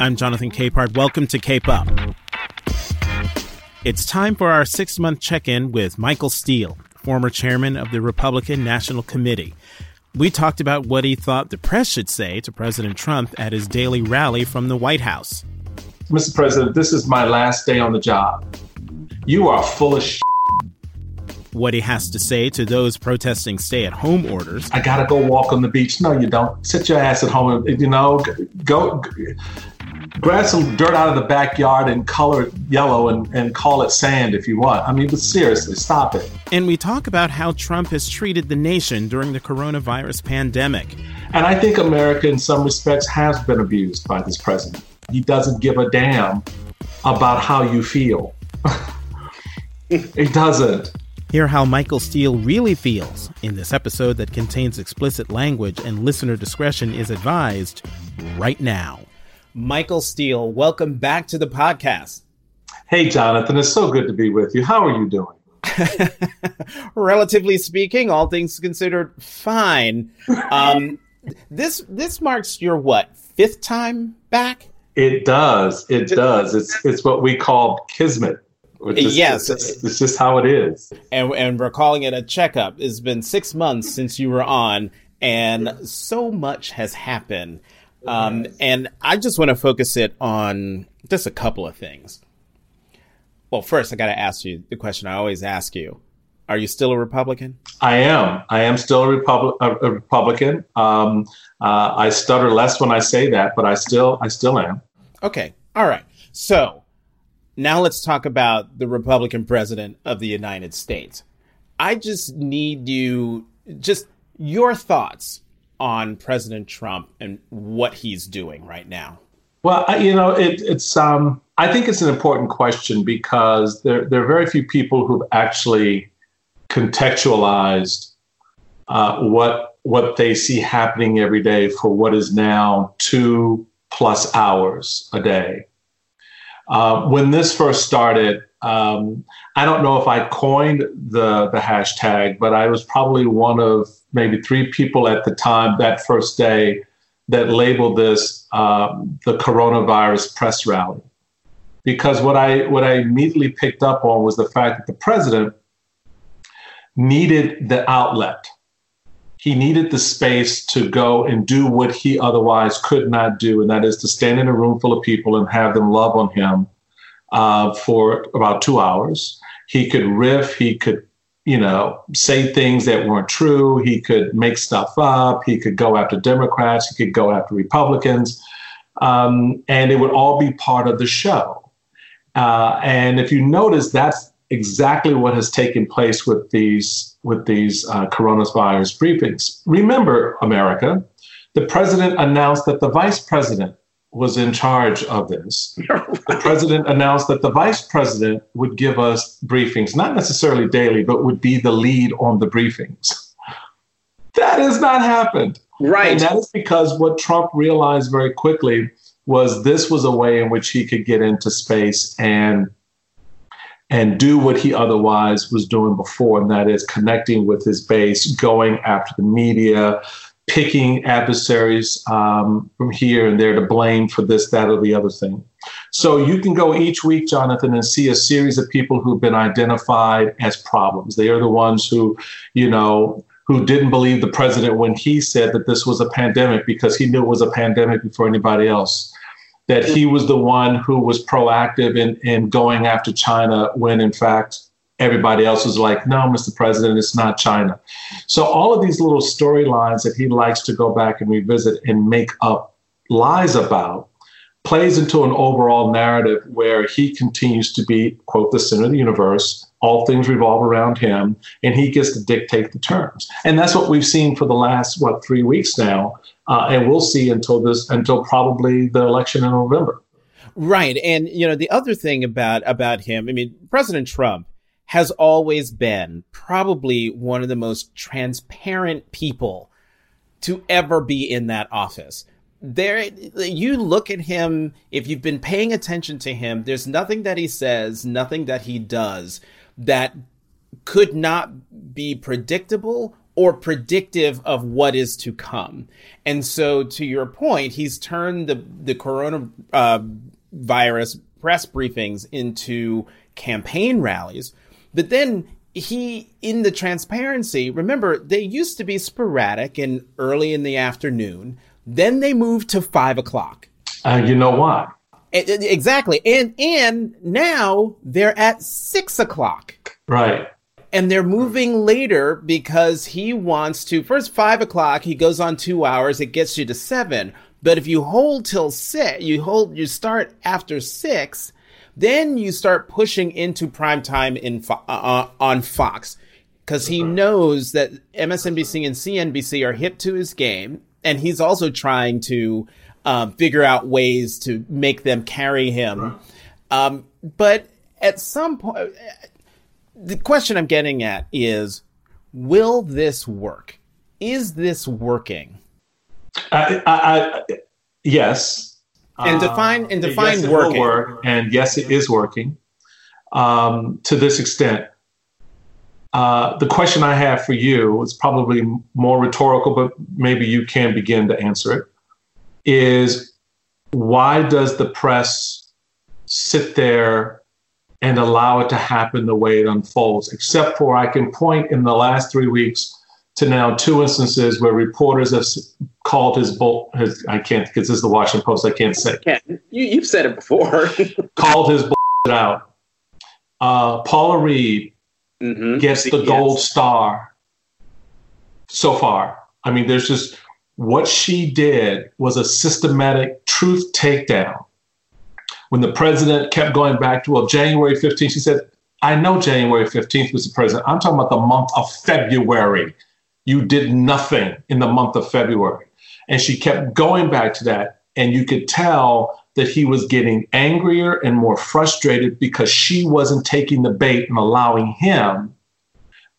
I'm Jonathan Capehart. Welcome to Cape Up. It's time for our six month check in with Michael Steele, former chairman of the Republican National Committee. We talked about what he thought the press should say to President Trump at his daily rally from the White House. Mr. President, this is my last day on the job. You are full of shit. What he has to say to those protesting stay at home orders. I gotta go walk on the beach. No, you don't. Sit your ass at home. And, you know, go grab some dirt out of the backyard and color it yellow and, and call it sand if you want. I mean, but seriously, stop it. And we talk about how Trump has treated the nation during the coronavirus pandemic. And I think America, in some respects, has been abused by this president. He doesn't give a damn about how you feel. he doesn't. Hear how Michael Steele really feels in this episode that contains explicit language and listener discretion is advised right now. Michael Steele, welcome back to the podcast. Hey, Jonathan, it's so good to be with you. How are you doing? Relatively speaking, all things considered, fine. Um, this this marks your what fifth time back? It does. It does. It's it's what we call kismet. Just, yes, it's just, it's just, how it is. And and we're calling it a checkup. It's been six months since you were on, and so much has happened. Um, and I just want to focus it on just a couple of things. Well, first, I got to ask you the question I always ask you: Are you still a Republican? I am. I am still a, Repub- a Republican. Um, uh, I stutter less when I say that, but I still, I still am. Okay. All right. So now let's talk about the Republican president of the United States. I just need you, just your thoughts on President Trump and what he's doing right now? Well, you know, it, it's. Um, I think it's an important question because there there are very few people who've actually contextualized uh, what what they see happening every day for what is now two plus hours a day. Uh, when this first started, um, I don't know if I coined the the hashtag, but I was probably one of maybe three people at the time that first day that labeled this um, the coronavirus press rally. Because what I what I immediately picked up on was the fact that the president needed the outlet. He needed the space to go and do what he otherwise could not do, and that is to stand in a room full of people and have them love on him uh, for about two hours. He could riff, he could you know, say things that weren't true. He could make stuff up. He could go after Democrats. He could go after Republicans. Um, and it would all be part of the show. Uh, and if you notice, that's exactly what has taken place with these with these uh, coronavirus briefings. Remember, America, the president announced that the vice president was in charge of this. The president announced that the vice president would give us briefings, not necessarily daily, but would be the lead on the briefings. That has not happened. Right. And that is because what Trump realized very quickly was this was a way in which he could get into space and and do what he otherwise was doing before, and that is connecting with his base, going after the media, picking adversaries um, from here and there to blame for this, that, or the other thing. So you can go each week, Jonathan, and see a series of people who've been identified as problems. They are the ones who, you know, who didn't believe the president when he said that this was a pandemic because he knew it was a pandemic before anybody else. That he was the one who was proactive in, in going after China when, in fact, everybody else was like, no, Mr. President, it's not China. So all of these little storylines that he likes to go back and revisit and make up lies about plays into an overall narrative where he continues to be, quote, the center of the universe, All things revolve around him, and he gets to dictate the terms. And that's what we've seen for the last what three weeks now, uh, and we'll see until this until probably the election in November. Right, and you know the other thing about about him, I mean, President Trump has always been probably one of the most transparent people to ever be in that office. There you look at him if you've been paying attention to him there's nothing that he says nothing that he does that could not be predictable or predictive of what is to come. And so to your point he's turned the the corona uh, press briefings into campaign rallies but then he in the transparency remember they used to be sporadic and early in the afternoon then they moved to five o'clock. Uh, you know why? Exactly. And and now they're at six o'clock. Right. And they're moving later because he wants to first five o'clock, he goes on two hours, it gets you to seven. But if you hold till six, you hold you start after six, then you start pushing into prime time in uh, uh, on Fox because he knows that MSNBC and CNBC are hip to his game and he's also trying to um, figure out ways to make them carry him. Um, but at some point, the question I'm getting at is, will this work? Is this working? I, I, I, yes. And define and define uh, yes, working. Work, and yes, it is working. Um, to this extent, uh, the question I have for you is probably more rhetorical, but maybe you can begin to answer it. Is why does the press sit there and allow it to happen the way it unfolds? Except for I can point in the last three weeks to now two instances where reporters have called his bull. His I can't because this is the Washington Post. I can't say. Yeah, you, you've said it before. called his bull out. Uh, Paula Reid mm-hmm. gets the gold star so far. I mean, there's just what she did was a systematic truth takedown. When the president kept going back to, well, January 15th, she said, I know January 15th, was the President. I'm talking about the month of February. You did nothing in the month of February. And she kept going back to that. And you could tell that he was getting angrier and more frustrated because she wasn't taking the bait and allowing him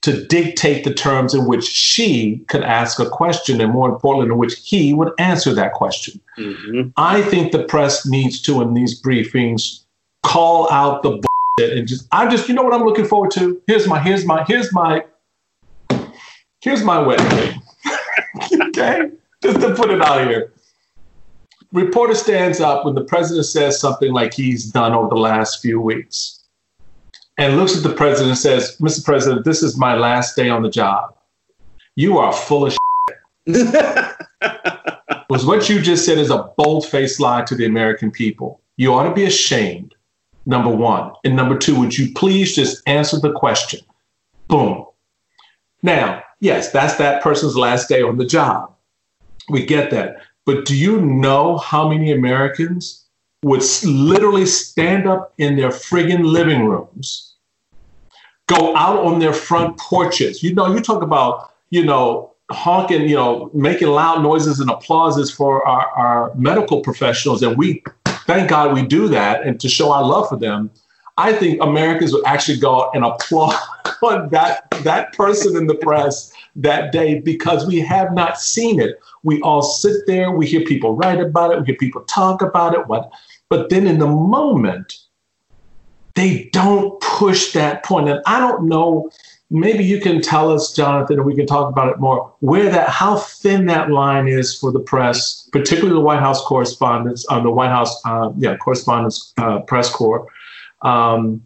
to dictate the terms in which she could ask a question and more importantly in which he would answer that question mm-hmm. i think the press needs to in these briefings call out the bullshit and just i just you know what i'm looking forward to here's my here's my here's my here's my wedding okay just to put it out here reporter stands up when the president says something like he's done over the last few weeks and looks at the president and says, Mr. President, this is my last day on the job. You are full of shit. was what you just said is a bold faced lie to the American people. You ought to be ashamed, number one. And number two, would you please just answer the question? Boom. Now, yes, that's that person's last day on the job. We get that. But do you know how many Americans would literally stand up in their friggin' living rooms, go out on their front porches? You know, you talk about, you know, honking, you know, making loud noises and applauses for our, our medical professionals. And we, thank God we do that and to show our love for them. I think Americans would actually go out and applaud that, that person in the press that day because we have not seen it. We all sit there, we hear people write about it, we hear people talk about it, what but then in the moment, they don't push that point. And I don't know, maybe you can tell us, Jonathan, and we can talk about it more, where that how thin that line is for the press, particularly the White House correspondents, on uh, the White House, uh, yeah, correspondents uh, press corps. Um,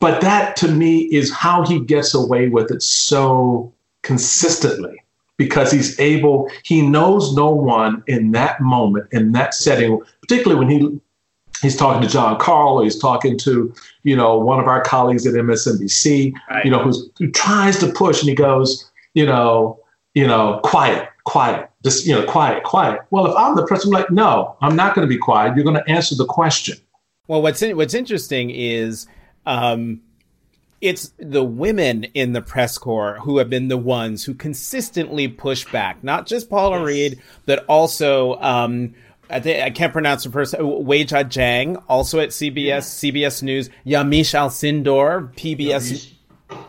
but that to me is how he gets away with it so consistently because he's able, he knows no one in that moment, in that setting, particularly when he he's talking to Jon Karl, or he's talking to, you know, one of our colleagues at MSNBC, right. you know, who's, who tries to push and he goes, you know, you know, quiet, quiet, just, you know, quiet, quiet. Well, if I'm the person, I'm like, no, I'm not going to be quiet. You're going to answer the question. Well, what's in, what's interesting is, um, it's the women in the press corps who have been the ones who consistently push back, not just Paula yes. Reid, but also, um, I, think, I can't pronounce her first. Weijia Jiang, also at CBS, yeah. CBS News. Yamiche Alcindor, PBS,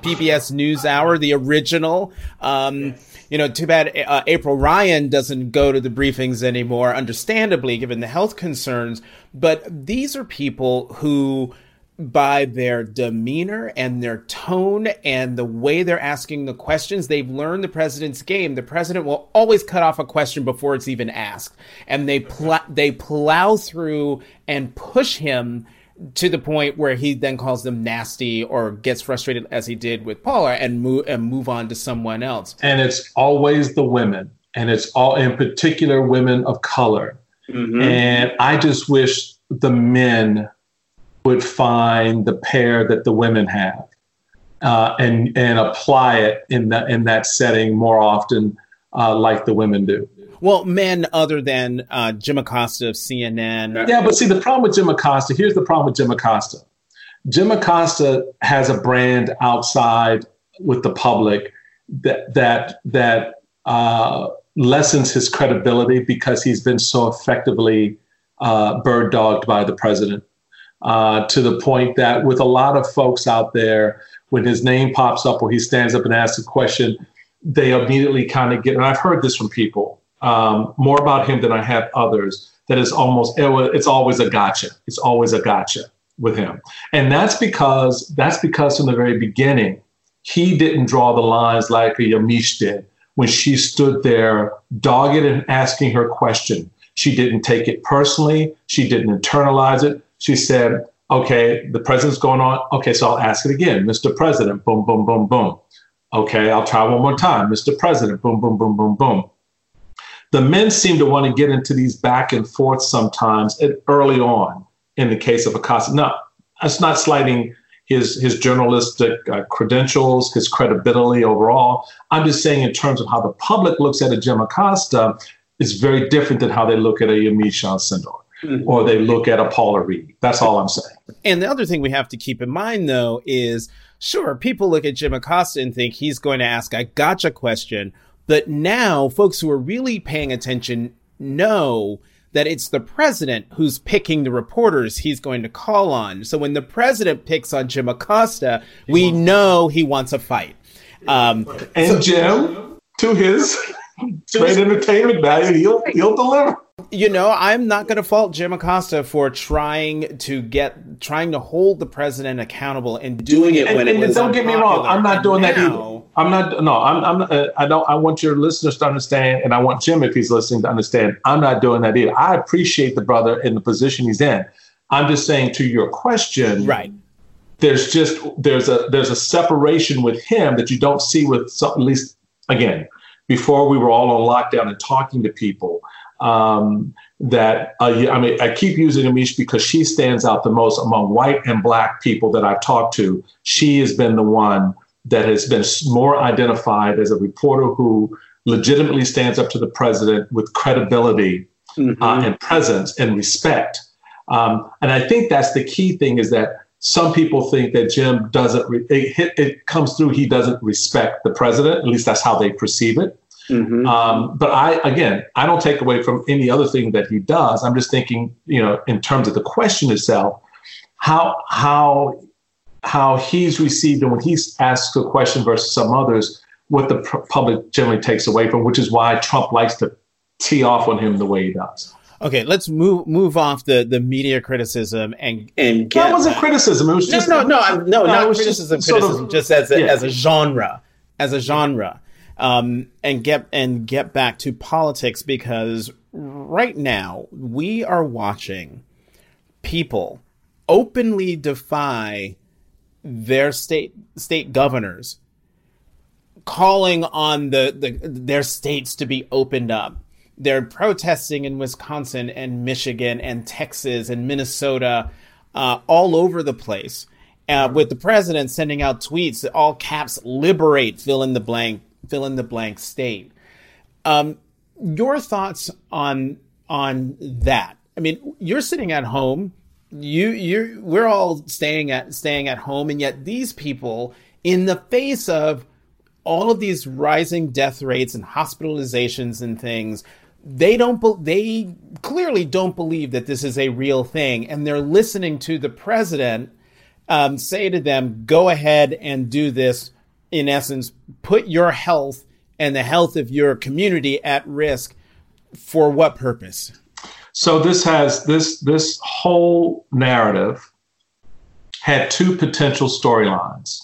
PBS News Hour, the original. Um, yes you know, too bad uh, April Ryan doesn't go to the briefings anymore, understandably, given the health concerns. But these are people who, by their demeanor and their tone and the way they're asking the questions, they've learned the president's game. The president will always cut off a question before it's even asked, and they pl- they plow through and push him to the point where he then calls them nasty or gets frustrated as he did with Paula and move and move on to someone else. And it's always the women, and it's all in particular women of color. Mm-hmm. And I just wish the men would find the pair that the women have uh, and and apply it in that in that setting more often, uh, like the women do. Well, men other than uh, Jim Acosta of CNN. Yeah, but see, the problem with Jim Acosta, here's the problem with Jim Acosta. Jim Acosta has a brand outside with the public that that that uh, lessens his credibility because he's been so effectively uh, bird dogged by the president. Uh, to the point that with a lot of folks out there, when his name pops up or he stands up and asks a question, they immediately kind of get. And I've heard this from people um, more about him than I have others. That is almost it was, it's always a gotcha. It's always a gotcha with him, and that's because that's because from the very beginning he didn't draw the lines like Yamiche did when she stood there dogged and asking her question. She didn't take it personally. She didn't internalize it. She said, okay, the president's going on. Okay, so I'll ask it again. Mr. President, boom, boom, boom, boom. Okay, I'll try one more time. Mr. President, boom, boom, boom, boom, boom the men seem to want to get into these back and forth sometimes early on in the case of Acosta. Now, that's not slighting his his journalistic uh, credentials, his credibility overall. I'm just saying in terms of how the public looks at a Jim Acosta is very different than how they look at a Yamiche Alcindor. Mm-hmm. Or they look at a Paula Reid. That's all I'm saying. And the other thing we have to keep in mind, though, is sure, people look at Jim Acosta and think he's going to ask a gotcha question but now folks who are really paying attention know that it's the president who's picking the reporters he's going to call on. So when the president picks on Jim Acosta, we know he wants a fight. Um, and so, Jim, to his great entertainment value, he'll he'll deliver you know, I'm not going to fault Jim Acosta for trying to get, trying to hold the president accountable and doing it when and, it and was. Don't get me wrong, I'm not doing now, that either. I'm not. No, I'm. I'm. Uh, I don't. I want your listeners to understand, and I want Jim, if he's listening, to understand. I'm not doing that either. I appreciate the brother in the position he's in. I'm just saying to your question, right? There's just there's a there's a separation with him that you don't see with some, at least again before we were all on lockdown and talking to people um, that uh, I mean, I keep using Yamiche because she stands out the most among white and black people that I've talked to. She has been the one that has been more identified as a reporter who legitimately stands up to the president with credibility mm-hmm. uh, and presence and respect. Um, and I think that's the key thing is that some people think that Jim doesn't, re- it, it comes through, he doesn't respect the president. At least that's how they perceive it. Mm-hmm. Um, but I, again, I don't take away from any other thing that he does. I'm just thinking, you know, in terms of the question itself, how how how he's received and when he's asked a question versus some others, what the pr- public generally takes away from, which is why Trump likes to tee off on him the way he does. Okay, let's move move off the, the media criticism and and get, that wasn't criticism. It was just no, no, no, no, no not criticism. Just criticism, of, just as a, yeah. as a genre, as a genre um, and get and get back to politics because right now we are watching people openly defy their state state governors calling on the, the their states to be opened up. They're protesting in Wisconsin and Michigan and Texas and Minnesota uh, all over the place uh, with the president sending out tweets that all caps liberate fill in the blank fill in the blank state. Um, your thoughts on on that? I mean, you're sitting at home you you we're all staying at staying at home and yet these people in the face of all of these rising death rates and hospitalizations and things they don't be- they clearly don't believe that this is a real thing and they're listening to the president um, say to them go ahead and do this in essence put your health and the health of your community at risk for what purpose so this has this this whole narrative had two potential storylines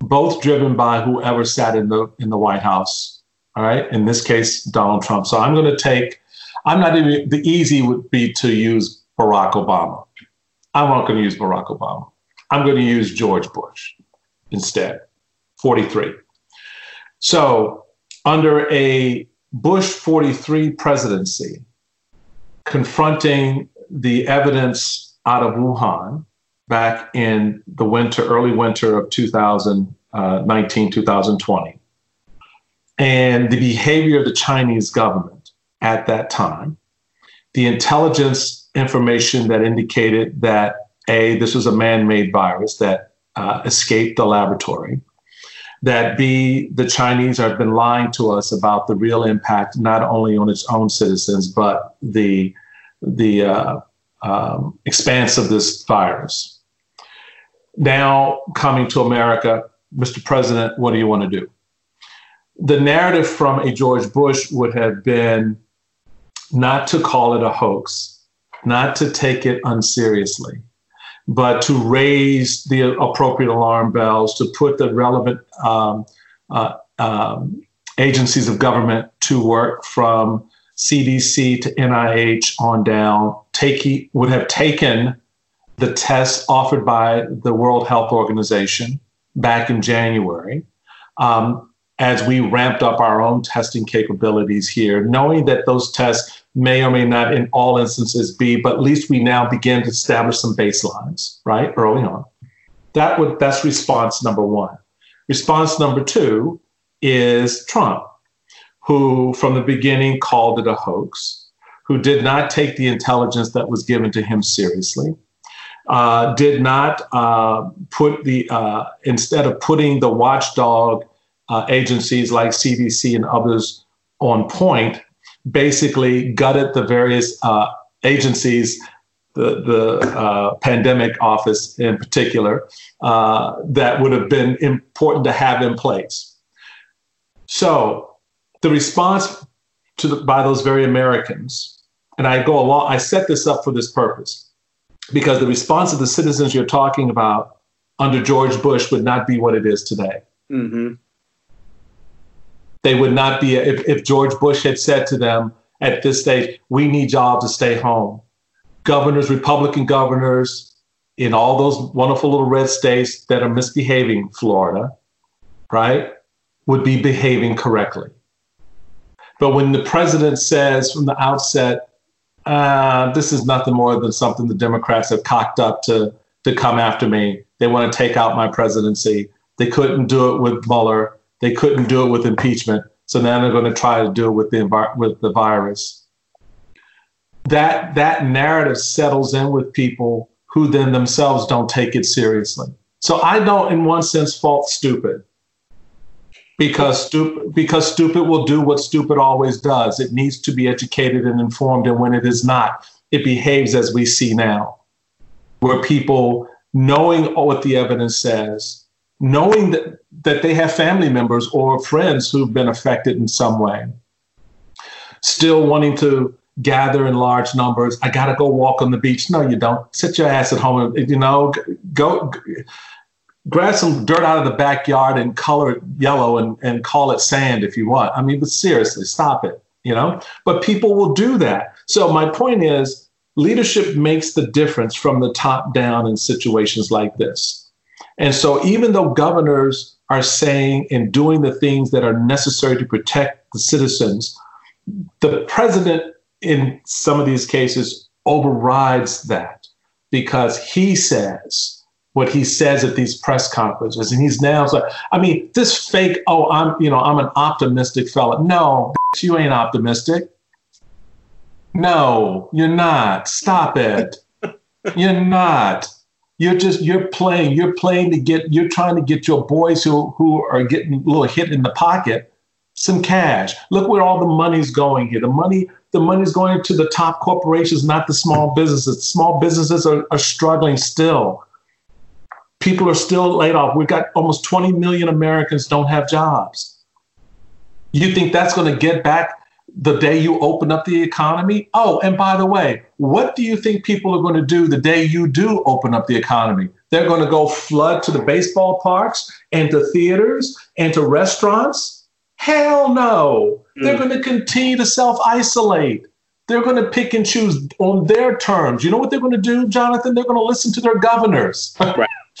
both driven by whoever sat in the in the white house all right. In this case, Donald Trump. So I'm going to take, I'm not even, the easy would be to use Barack Obama. I'm not going to use Barack Obama. I'm going to use George Bush instead, 43. So under a Bush 43 presidency, confronting the evidence out of Wuhan back in the winter, early winter of 2019, 2020, and the behavior of the Chinese government at that time, the intelligence information that indicated that A, this was a man made virus that uh, escaped the laboratory, that B, the Chinese have been lying to us about the real impact, not only on its own citizens, but the, the uh, um, expanse of this virus. Now, coming to America, Mr. President, what do you want to do? the narrative from a George Bush would have been not to call it a hoax, not to take it unseriously, but to raise the appropriate alarm bells, to put the relevant um, uh, um, agencies of government to work from CDC to NIH on down, take, would have taken the tests offered by the World Health Organization back in January. Um, as we ramped up our own testing capabilities here, knowing that those tests may or may not in all instances be, but at least we now begin to establish some baselines, right, early on. That would that's response number one. Response number two is Trump, who from the beginning called it a hoax, who did not take the intelligence that was given to him seriously. Uh, did not uh, put the uh, instead of putting the watchdog uh, agencies like CDC and others on point basically gutted the various uh, agencies, the, the uh, pandemic office in particular, uh, that would have been important to have in place. So the response to the, by those very Americans, and I go along, I set this up for this purpose, because the response of the citizens you're talking about under George Bush would not be what it is today. Mm-hmm. They would not be, if, if George Bush had said to them at this stage, we need y'all to stay home. Governors, Republican governors in all those wonderful little red states that are misbehaving, Florida, right, would be behaving correctly. But when the president says from the outset, uh, this is nothing more than something the Democrats have cocked up to, to come after me. They want to take out my presidency. They couldn't do it with Mueller. They couldn't do it with impeachment, so now they're going to try to do it with the with the virus. That that narrative settles in with people who then themselves don't take it seriously. So I don't, in one sense, fault stupid because stupid because stupid will do what stupid always does. It needs to be educated and informed, and when it is not, it behaves as we see now, where people knowing what the evidence says knowing that, that they have family members or friends who've been affected in some way, still wanting to gather in large numbers. I got to go walk on the beach. No, you don't. Sit your ass at home. And, you know, go grab some dirt out of the backyard and color it yellow and, and call it sand if you want. I mean, but seriously, stop it, you know? But people will do that. So my point is leadership makes the difference from the top down in situations like this. And so, even though governors are saying and doing the things that are necessary to protect the citizens, the president, in some of these cases, overrides that because he says what he says at these press conferences. And he's now like, I mean, this fake, oh, I'm, you know, I'm an optimistic fella. No, you ain't optimistic. No, you're not. Stop it. you're not. You're just you're playing. You're playing to get. You're trying to get your boys who who are getting a little hit in the pocket some cash. Look where all the money's going here. The money the money's going to the top corporations, not the small businesses. Small businesses are, are struggling still. People are still laid off. We've got almost 20 million Americans don't have jobs. You think that's going to get back the day you open up the economy? Oh, and by the way, what do you think people are going to do the day you do open up the economy? They're going to go flood to the baseball parks and to theaters and to restaurants? Hell no. Mm. They're going to continue to self isolate. They're going to pick and choose on their terms. You know what they're going to do, Jonathan? They're going to listen to their governors. Right.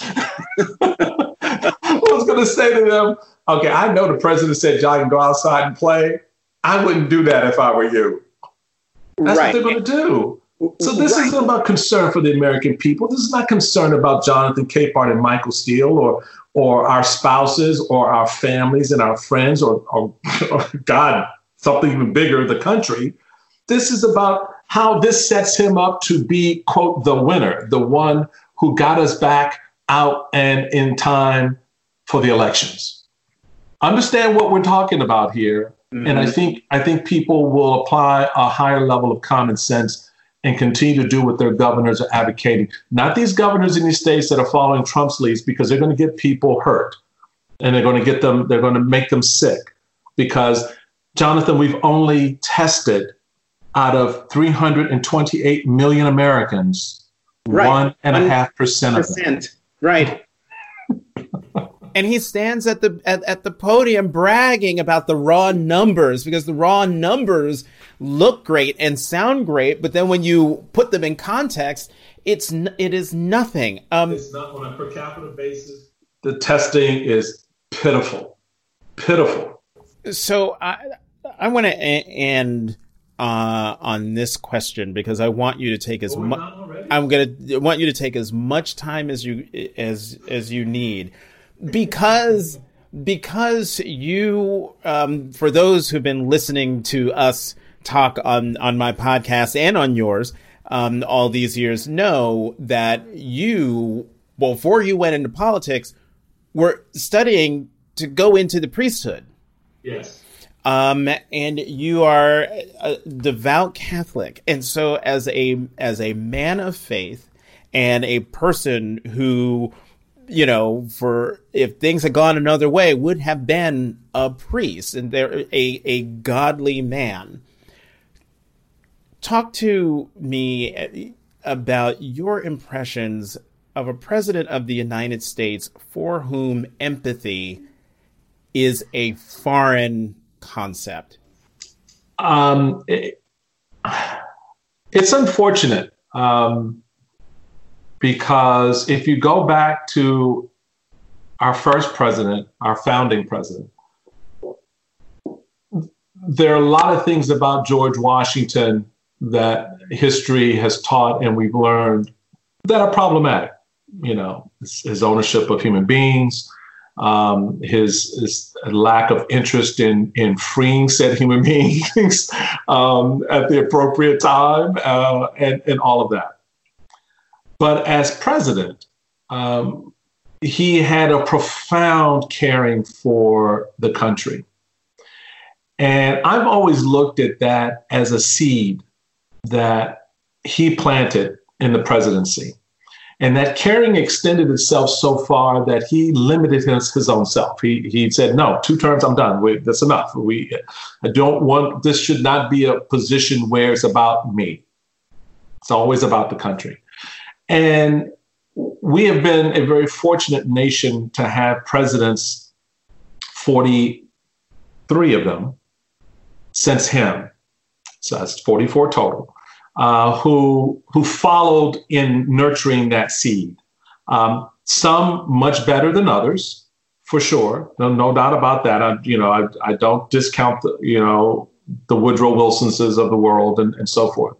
I was going to say to them, okay, I know the president said y'all can go outside and play. I wouldn't do that if I were you. That's right. what they're going to do. So this right. isn't about concern for the American people. This is not concern about Jonathan Capehart and Michael Steele or or our spouses or our families and our friends or, or, or God, something even bigger, the country. This is about how this sets him up to be, quote, the winner, the one who got us back out and in time for the elections. Understand what we're talking about here Mm-hmm. And I mm-hmm. think I think people will apply a higher level of common sense and continue to do what their governors are advocating. Not these governors in these states that are following Trump's leads because they're going to get people hurt and they're going to get them, they're going to make them sick. Because, Jonathan, we've only tested out of 328 million Americans, right. one and a half percent of them. Right and he stands at the at, at the podium bragging about the raw numbers because the raw numbers look great and sound great, but then when you put them in context, it's it is nothing. Um, it's not on a per capita basis. The testing is pitiful, pitiful. So I I want to end uh, on this question because I want you to take as much. I'm gonna want you to take as much time as you as as you need because because you um, for those who've been listening to us talk on on my podcast and on yours um, all these years know that you before you went into politics were studying to go into the priesthood. Yes. Um, and you are a devout Catholic, and so as a as a man of faith and a person who you know, for if things had gone another way, would have been a priest and they're a, a godly man. Talk to me about your impressions of a president of the United States for whom empathy is a foreign concept. Um, it, it's unfortunate. Um, because if you go back to our first president, our founding president, there are a lot of things about George Washington that history has taught and we've learned that are problematic. You know, his, ownership of human beings, um, his, his, lack of interest in in freeing said human beings um, at the appropriate time, uh, and and all of that. But as president, um, he had a profound caring for the country. And I've always looked at that as a seed that he planted in the presidency. And that caring extended itself so far that he limited his, his own self. He, he said, no, two terms, I'm done. We, that's enough. We, I don't want, this should not be a position where it's about me. It's always about the country. And we have been a very fortunate nation to have presidents, 43 of them, since him. So that's 44 total, uh, who, who followed in nurturing that seed. Um, some much better than others, for sure. No, no doubt about that. I, you know, I, I don't discount the, you know, the Woodrow Wilsonses of the world and, and so forth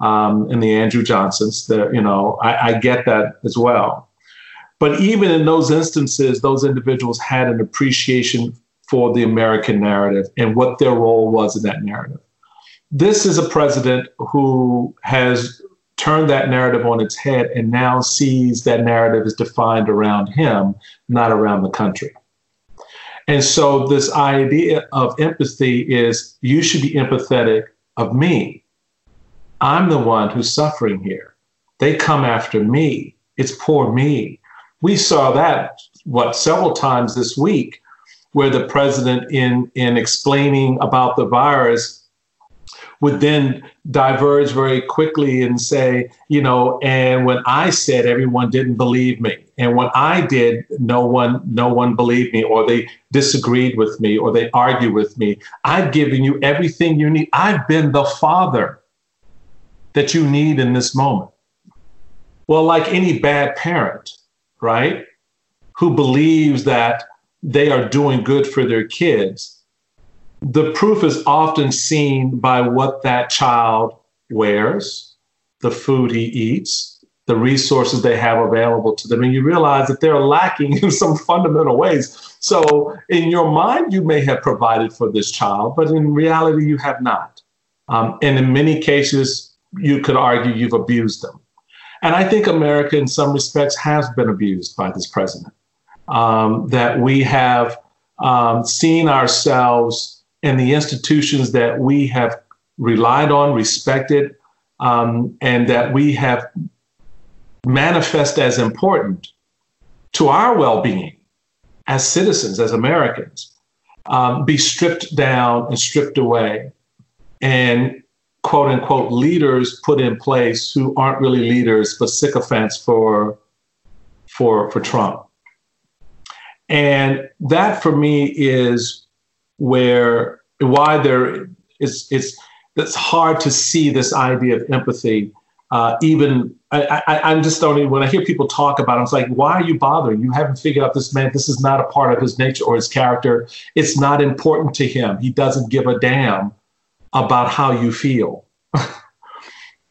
um, and the Andrew Johnsons. That you know, I, I get that as well. But even in those instances, those individuals had an appreciation for the American narrative and what their role was in that narrative. This is a president who has turned that narrative on its head and now sees that narrative is defined around him, not around the country. And so, this idea of empathy is you should be empathetic of me. I'm the one who's suffering here. They come after me. It's poor me. We saw that, what, several times this week, where the president, in, in explaining about the virus, would then diverge very quickly and say, you know, and when I said everyone didn't believe me, and when I did, no one, no one believed me, or they disagreed with me, or they argued with me. I've given you everything you need. I've been the father that you need in this moment. Well, like any bad parent, right, who believes that they are doing good for their kids, the proof is often seen by what that child wears, the food he eats, the resources they have available to them. And you realize that they're lacking in some fundamental ways. So, in your mind, you may have provided for this child, but in reality, you have not. Um, and in many cases, you could argue you've abused them. And I think America, in some respects, has been abused by this president. Um, that we have um, seen ourselves and the institutions that we have relied on, respected, um, and that we have manifest as important to our well-being as citizens, as Americans, um, be stripped down and stripped away, and quote unquote leaders put in place who aren't really leaders but sycophants for for for Trump. And that for me is where why there is it's it's hard to see this idea of empathy. Uh, even I, I, am just only when I hear people talk about it, it's like, why are you bothering? You haven't figured out this man. This is not a part of his nature or his character. It's not important to him. He doesn't give a damn about how you feel.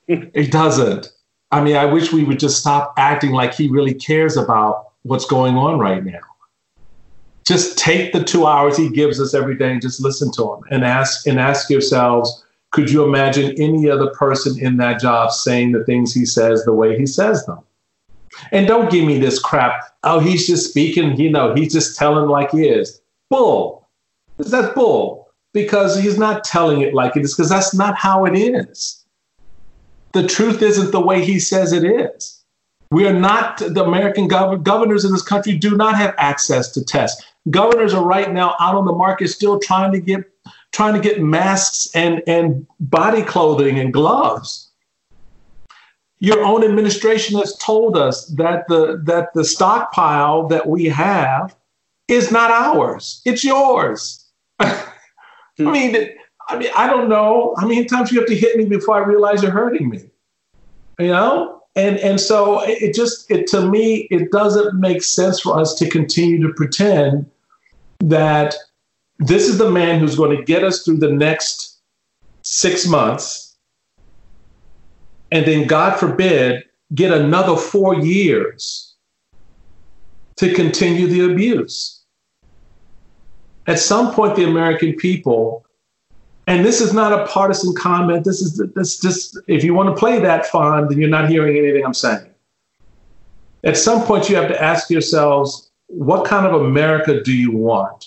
he doesn't. I mean, I wish we would just stop acting like he really cares about what's going on right now. Just take the two hours he gives us every day and just listen to him and ask and ask yourselves could you imagine any other person in that job saying the things he says the way he says them? And don't give me this crap. Oh he's just speaking you know he's just telling like he is. Bull. Is that bull because he's not telling it like it is because that's not how it is the truth isn't the way he says it is we are not the American gov- governors in this country do not have access to tests. Governors are right now out on the market still trying to get trying to get masks and, and body clothing and gloves. Your own administration has told us that the that the stockpile that we have is not ours. It's yours. I hmm. mean, I mean, I don't know how many times you have to hit me before I realize you're hurting me. You know? and and so it just it to me it doesn't make sense for us to continue to pretend that this is the man who's going to get us through the next six months and then god forbid get another four years to continue the abuse at some point the american people and this is not a partisan comment. This is this just if you want to play that fond, then you're not hearing anything I'm saying. At some point, you have to ask yourselves, what kind of America do you want?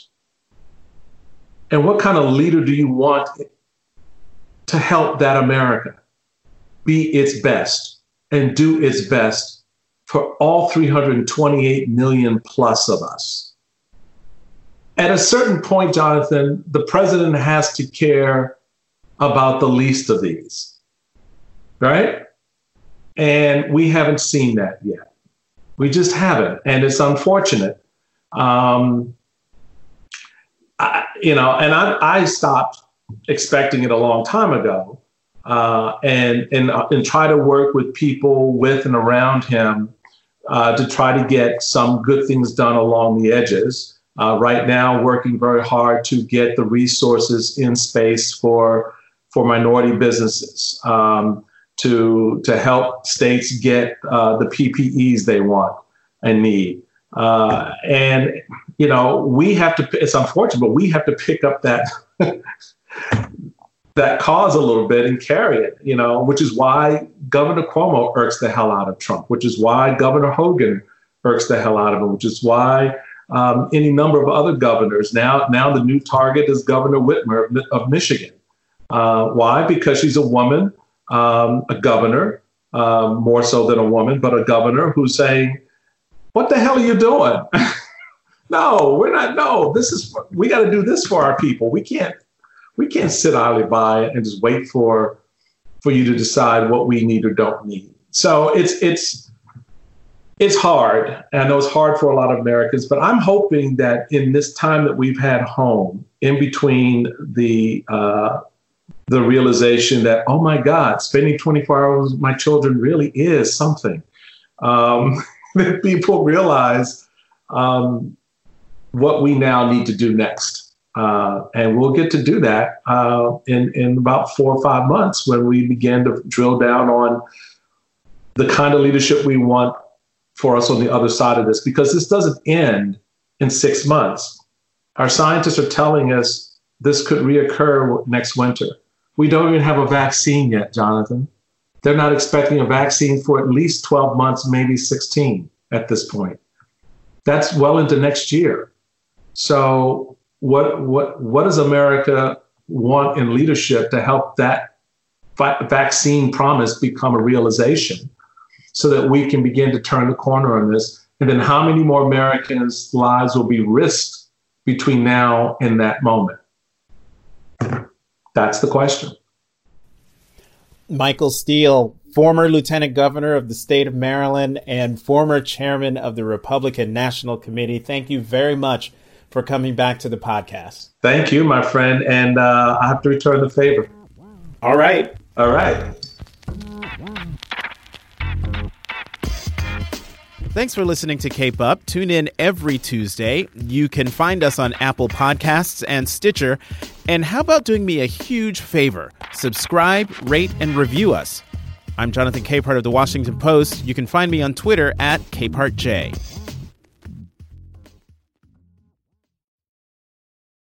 And what kind of leader do you want to help that America be its best and do its best for all 328 million plus of us? At a certain point, Jonathan, the president has to care about the least of these, right? And we haven't seen that yet. We just haven't, and it's unfortunate. Um, I, you know, and I, I stopped expecting it a long time ago, uh, and and and try to work with people with and around him uh, to try to get some good things done along the edges uh, right now working very hard to get the resources in space for for minority businesses um, to to help states get uh, the PPEs they want and need. Uh, and you know we have to. It's unfortunate, but we have to pick up that. that cause a little bit and carry it, you know, which is why Governor Cuomo irks the hell out of Trump, which is why Governor Hogan irks the hell out of him, which is why um, any number of other governors now now the new target is Governor Whitmer of, of Michigan. Uh, why? Because she's a woman, um, a governor, um, more so than a woman, but a governor who's saying, "What the hell are you doing?" no, we're not. No, this is we got to do this for our people. We can't we can't sit idly by and just wait for for you to decide what we need or don't need. So it's it's it's hard. And I know it's hard for a lot of Americans, but I'm hoping that in this time that we've had home, in between the uh, the realization that oh my God, spending 24 hours with my children really is something. Um, that people realize um, what we now need to do next. Uh, and we'll get to do that uh, in, in about four or five months when we begin to drill down on the kind of leadership we want for us on the other side of this, because this doesn't end in six months. Our scientists are telling us this could reoccur next winter. We don't even have a vaccine yet, Jonathan. They're not expecting a vaccine for at least 12 months, maybe 16 at this point. That's well into next year. So what what what does America want in leadership to help that vaccine promise become a realization so that we can begin to turn the corner on this? And then how many more Americans' lives will be risked between now and that moment? That's the question. Michael Steele, former lieutenant governor of the state of Maryland and former chairman of the Republican National Committee. Thank you very much for coming back to the podcast. Thank you, my friend. And uh, I have to return the favor. All right. All right. Thanks for listening to Cape Up. Tune in every Tuesday. You can find us on Apple Podcasts and Stitcher. And how about doing me a huge favor? Subscribe, rate, and review us. I'm Jonathan Capehart of the Washington Post. You can find me on Twitter at CapehartJ.